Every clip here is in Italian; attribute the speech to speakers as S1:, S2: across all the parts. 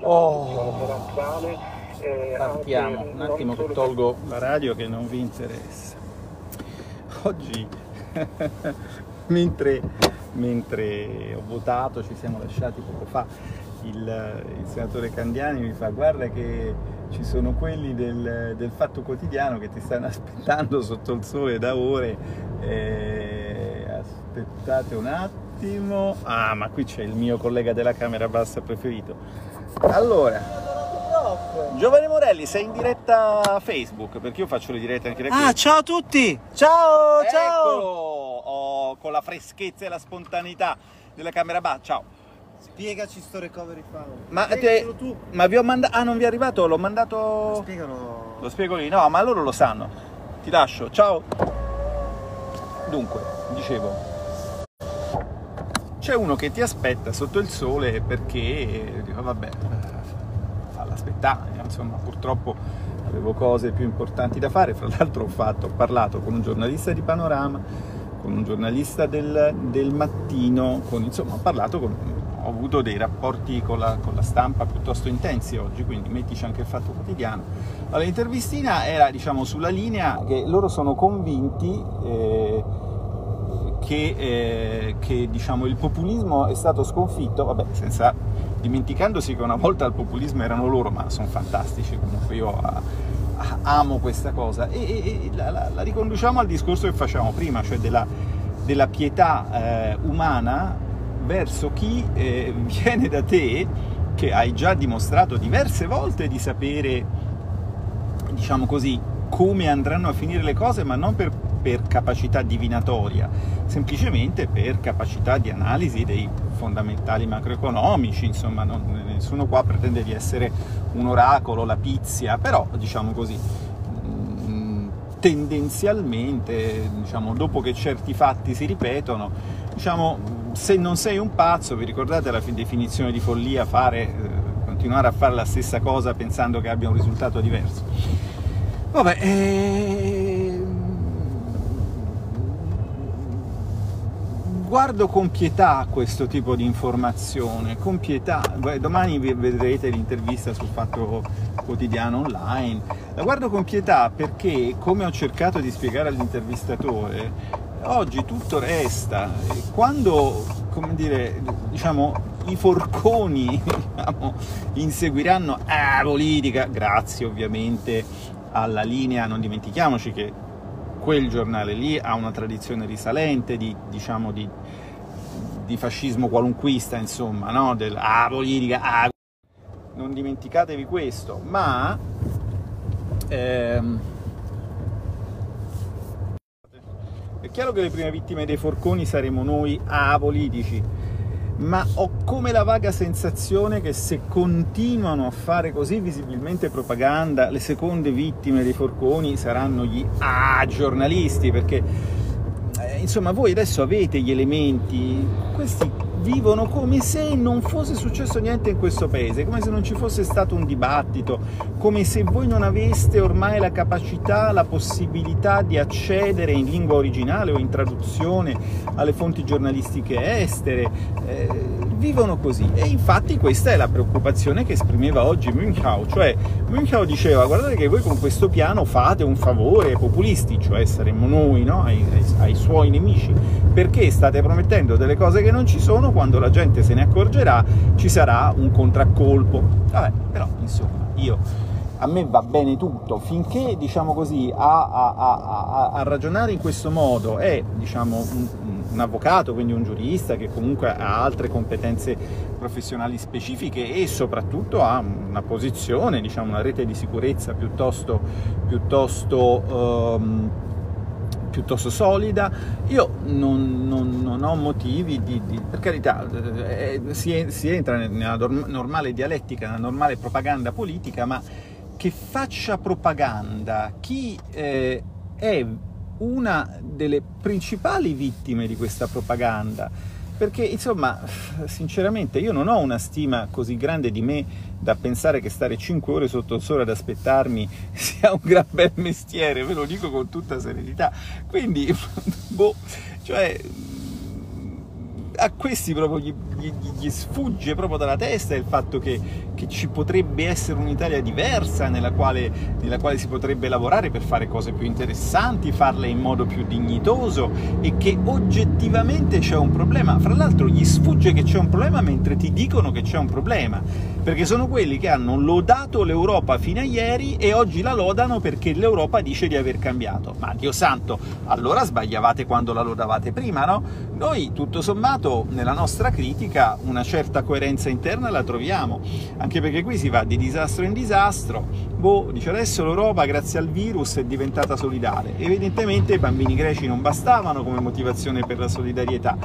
S1: Oh. Partiamo,
S2: anche
S1: un attimo che tolgo la radio che non vi interessa. Oggi, mentre, mentre ho votato, ci siamo lasciati poco fa, il, il senatore Candiani mi fa guarda che ci sono quelli del, del Fatto Quotidiano che ti stanno aspettando sotto il sole da ore. Eh, aspettate un attimo. Ah, ma qui c'è il mio collega della Camera Bassa preferito. Allora, Giovanni Morelli, sei in diretta Facebook, perché io faccio le dirette anche da qui.
S3: Ah, ciao a tutti! Ciao, ciao!
S1: Oh, con la freschezza e la spontaneità della Camera Bassa. Ciao.
S3: Spiegaci sto recovery file.
S1: Ma, te-
S3: tu.
S1: ma vi ho mandato... Ah, non vi è arrivato? L'ho mandato...
S3: Spiegalo.
S1: Lo spiego lì? No, ma loro lo sanno. Ti lascio, ciao. Dunque, dicevo, c'è uno che ti aspetta sotto il sole perché dico, vabbè, falla aspettare, insomma, purtroppo avevo cose più importanti da fare. Fra l'altro ho, fatto, ho parlato con un giornalista di Panorama, con un giornalista del, del mattino, con, insomma, ho parlato con, ho avuto dei rapporti con la, con la stampa piuttosto intensi oggi, quindi mettici anche il fatto quotidiano. Allora, l'intervistina era diciamo sulla linea che loro sono convinti eh, che, eh, che, diciamo, il populismo è stato sconfitto, vabbè, senza, dimenticandosi che una volta il populismo erano loro, ma sono fantastici, comunque io a- a- amo questa cosa, e, e- e la, la- la riconduciamo al discorso che facevamo prima, cioè della, della pietà eh, umana verso chi eh, viene da te, che hai già dimostrato diverse volte di sapere, diciamo così, come andranno a finire le cose, ma non per, per capacità divinatoria, semplicemente per capacità di analisi dei fondamentali macroeconomici, insomma, non- nessuno qua pretende di essere un oracolo, la pizia, però diciamo così, mm, tendenzialmente, diciamo, dopo che certi fatti si ripetono, diciamo, se non sei un pazzo, vi ricordate la fi- definizione di follia, fare, eh, continuare a fare la stessa cosa pensando che abbia un risultato diverso. Vabbè, ehm, guardo con pietà questo tipo di informazione, con pietà. Domani vedrete l'intervista sul Fatto Quotidiano online. La guardo con pietà perché, come ho cercato di spiegare all'intervistatore, oggi tutto resta. Quando, come dire, diciamo, i forconi diciamo, inseguiranno la politica, grazie ovviamente alla linea, non dimentichiamoci che quel giornale lì ha una tradizione risalente di, diciamo, di, di fascismo qualunquista, insomma, no? Del, ah, politica, ah. Non dimenticatevi questo, ma... ehm, è chiaro che le prime vittime dei forconi saremo noi apolitici, ma ho come la vaga sensazione che se continuano a fare così visibilmente propaganda, le seconde vittime dei forconi saranno gli ah, giornalisti, perché eh, insomma voi adesso avete gli elementi, questi vivono come se non fosse successo niente in questo paese, come se non ci fosse stato un dibattito, come se voi non aveste ormai la capacità, la possibilità di accedere in lingua originale o in traduzione alle fonti giornalistiche estere. Eh, vivono così e infatti questa è la preoccupazione che esprimeva oggi Münchau, cioè Münchau diceva guardate che voi con questo piano fate un favore ai populisti, cioè saremmo noi, no? ai, ai- ai suoi nemici, perché state promettendo delle cose che non ci sono, quando la gente se ne accorgerà ci sarà un contraccolpo. Vabbè, però insomma, io a me va bene tutto, finché diciamo così a, a- a- a- ragionare in questo modo è diciamo un, un avvocato, quindi un giurista che comunque ha altre competenze professionali specifiche e soprattutto ha una posizione, diciamo una rete di sicurezza piuttosto, piuttosto ehm, piuttosto solida. Io non, non- non ho motivi di, di- per carità, eh, si, si entra nella norm- normale dialettica, nella normale propaganda politica, ma che faccia propaganda chi eh, è una delle principali vittime di questa propaganda. Perché insomma, sinceramente, io non ho una stima così grande di me da pensare che stare 5 ore sotto il sole ad aspettarmi sia un gran bel mestiere, ve lo dico con tutta serenità. Quindi, boh, cioè, a questi proprio gli, gli, gli, sfugge proprio dalla testa il fatto che, che ci potrebbe essere un'Italia diversa nella quale, nella quale, si potrebbe lavorare per fare cose più interessanti, farle in modo più dignitoso e che oggettivamente c'è un problema. Fra l'altro gli sfugge che c'è un problema mentre ti dicono che c'è un problema, perché sono quelli che hanno lodato l'Europa fino a ieri e oggi la lodano perché l'Europa dice di aver cambiato. Ma Dio santo, allora sbagliavate quando la lodavate prima, no? Noi tutto sommato nella nostra critica una certa coerenza interna la troviamo, anche perché qui si va di disastro in disastro. Boh, dice adesso l'Europa grazie al virus è diventata solidale. Evidentemente i bambini greci non bastavano come motivazione per la solidarietà.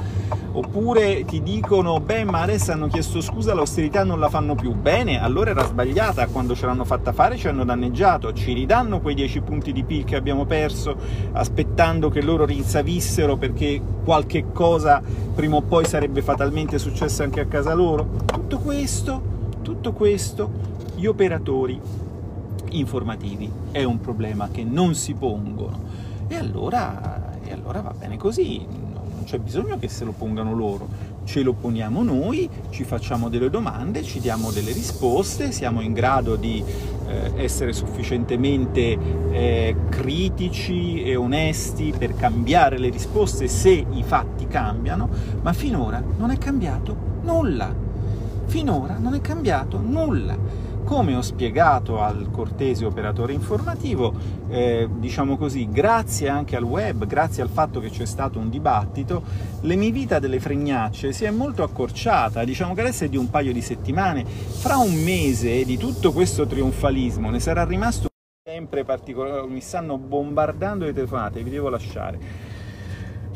S1: Oppure ti dicono, beh, ma adesso hanno chiesto scusa, l'austerità non la fanno più. Bene, allora era sbagliata, quando ce l'hanno fatta fare ci hanno danneggiato, ci ridanno quei 10 punti di PIL che abbiamo perso, aspettando che loro rinsavissero perché qualche cosa prima o poi sarebbe fatalmente successa anche a casa loro. Tutto questo, tutto questo, gli operatori informativi è un problema che non si pongono. E allora, e allora va bene così, non c'è bisogno che se lo pongano loro, ce lo poniamo noi, ci facciamo delle domande, ci diamo delle risposte, siamo in grado di eh, essere sufficientemente eh, critici e onesti per cambiare le risposte se i fatti cambiano, ma finora non è cambiato nulla. Finora non è cambiato nulla. Come ho spiegato al cortese operatore informativo, eh, diciamo così, grazie anche al web, grazie al fatto che c'è stato un dibattito, l'emivita delle fregnacce si è molto accorciata, diciamo che adesso è di un paio di settimane, fra un mese di tutto questo trionfalismo ne sarà rimasto sempre particolare, mi stanno bombardando le telefonate, vi devo lasciare.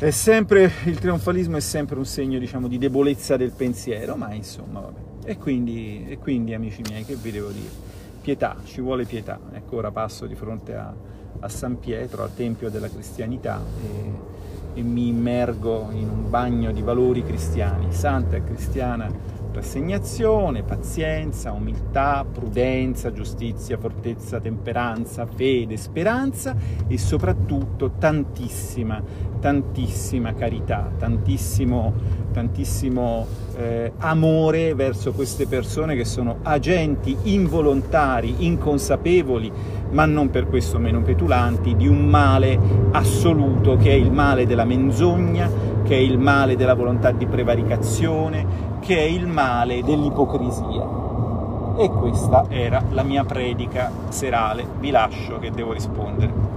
S1: È sempre, il trionfalismo è sempre un segno, diciamo, di debolezza del pensiero, ma insomma, vabbè. E quindi, e quindi, amici miei, che vi devo dire? Pietà, ci vuole pietà. Ecco, ora passo di fronte a, a San Pietro, al Tempio della Cristianità, e, e mi immergo in un bagno di valori cristiani, santa e cristiana rassegnazione, pazienza, umiltà, prudenza, giustizia, fortezza, temperanza, fede, speranza e soprattutto tantissima, tantissima carità, tantissimo, tantissimo eh, amore verso queste persone che sono agenti involontari, inconsapevoli, ma non per questo meno petulanti, di un male assoluto che è il male della menzogna, che è il male della volontà di prevaricazione, che è il male dell'ipocrisia. E questa era la mia predica serale. Vi lascio che devo rispondere.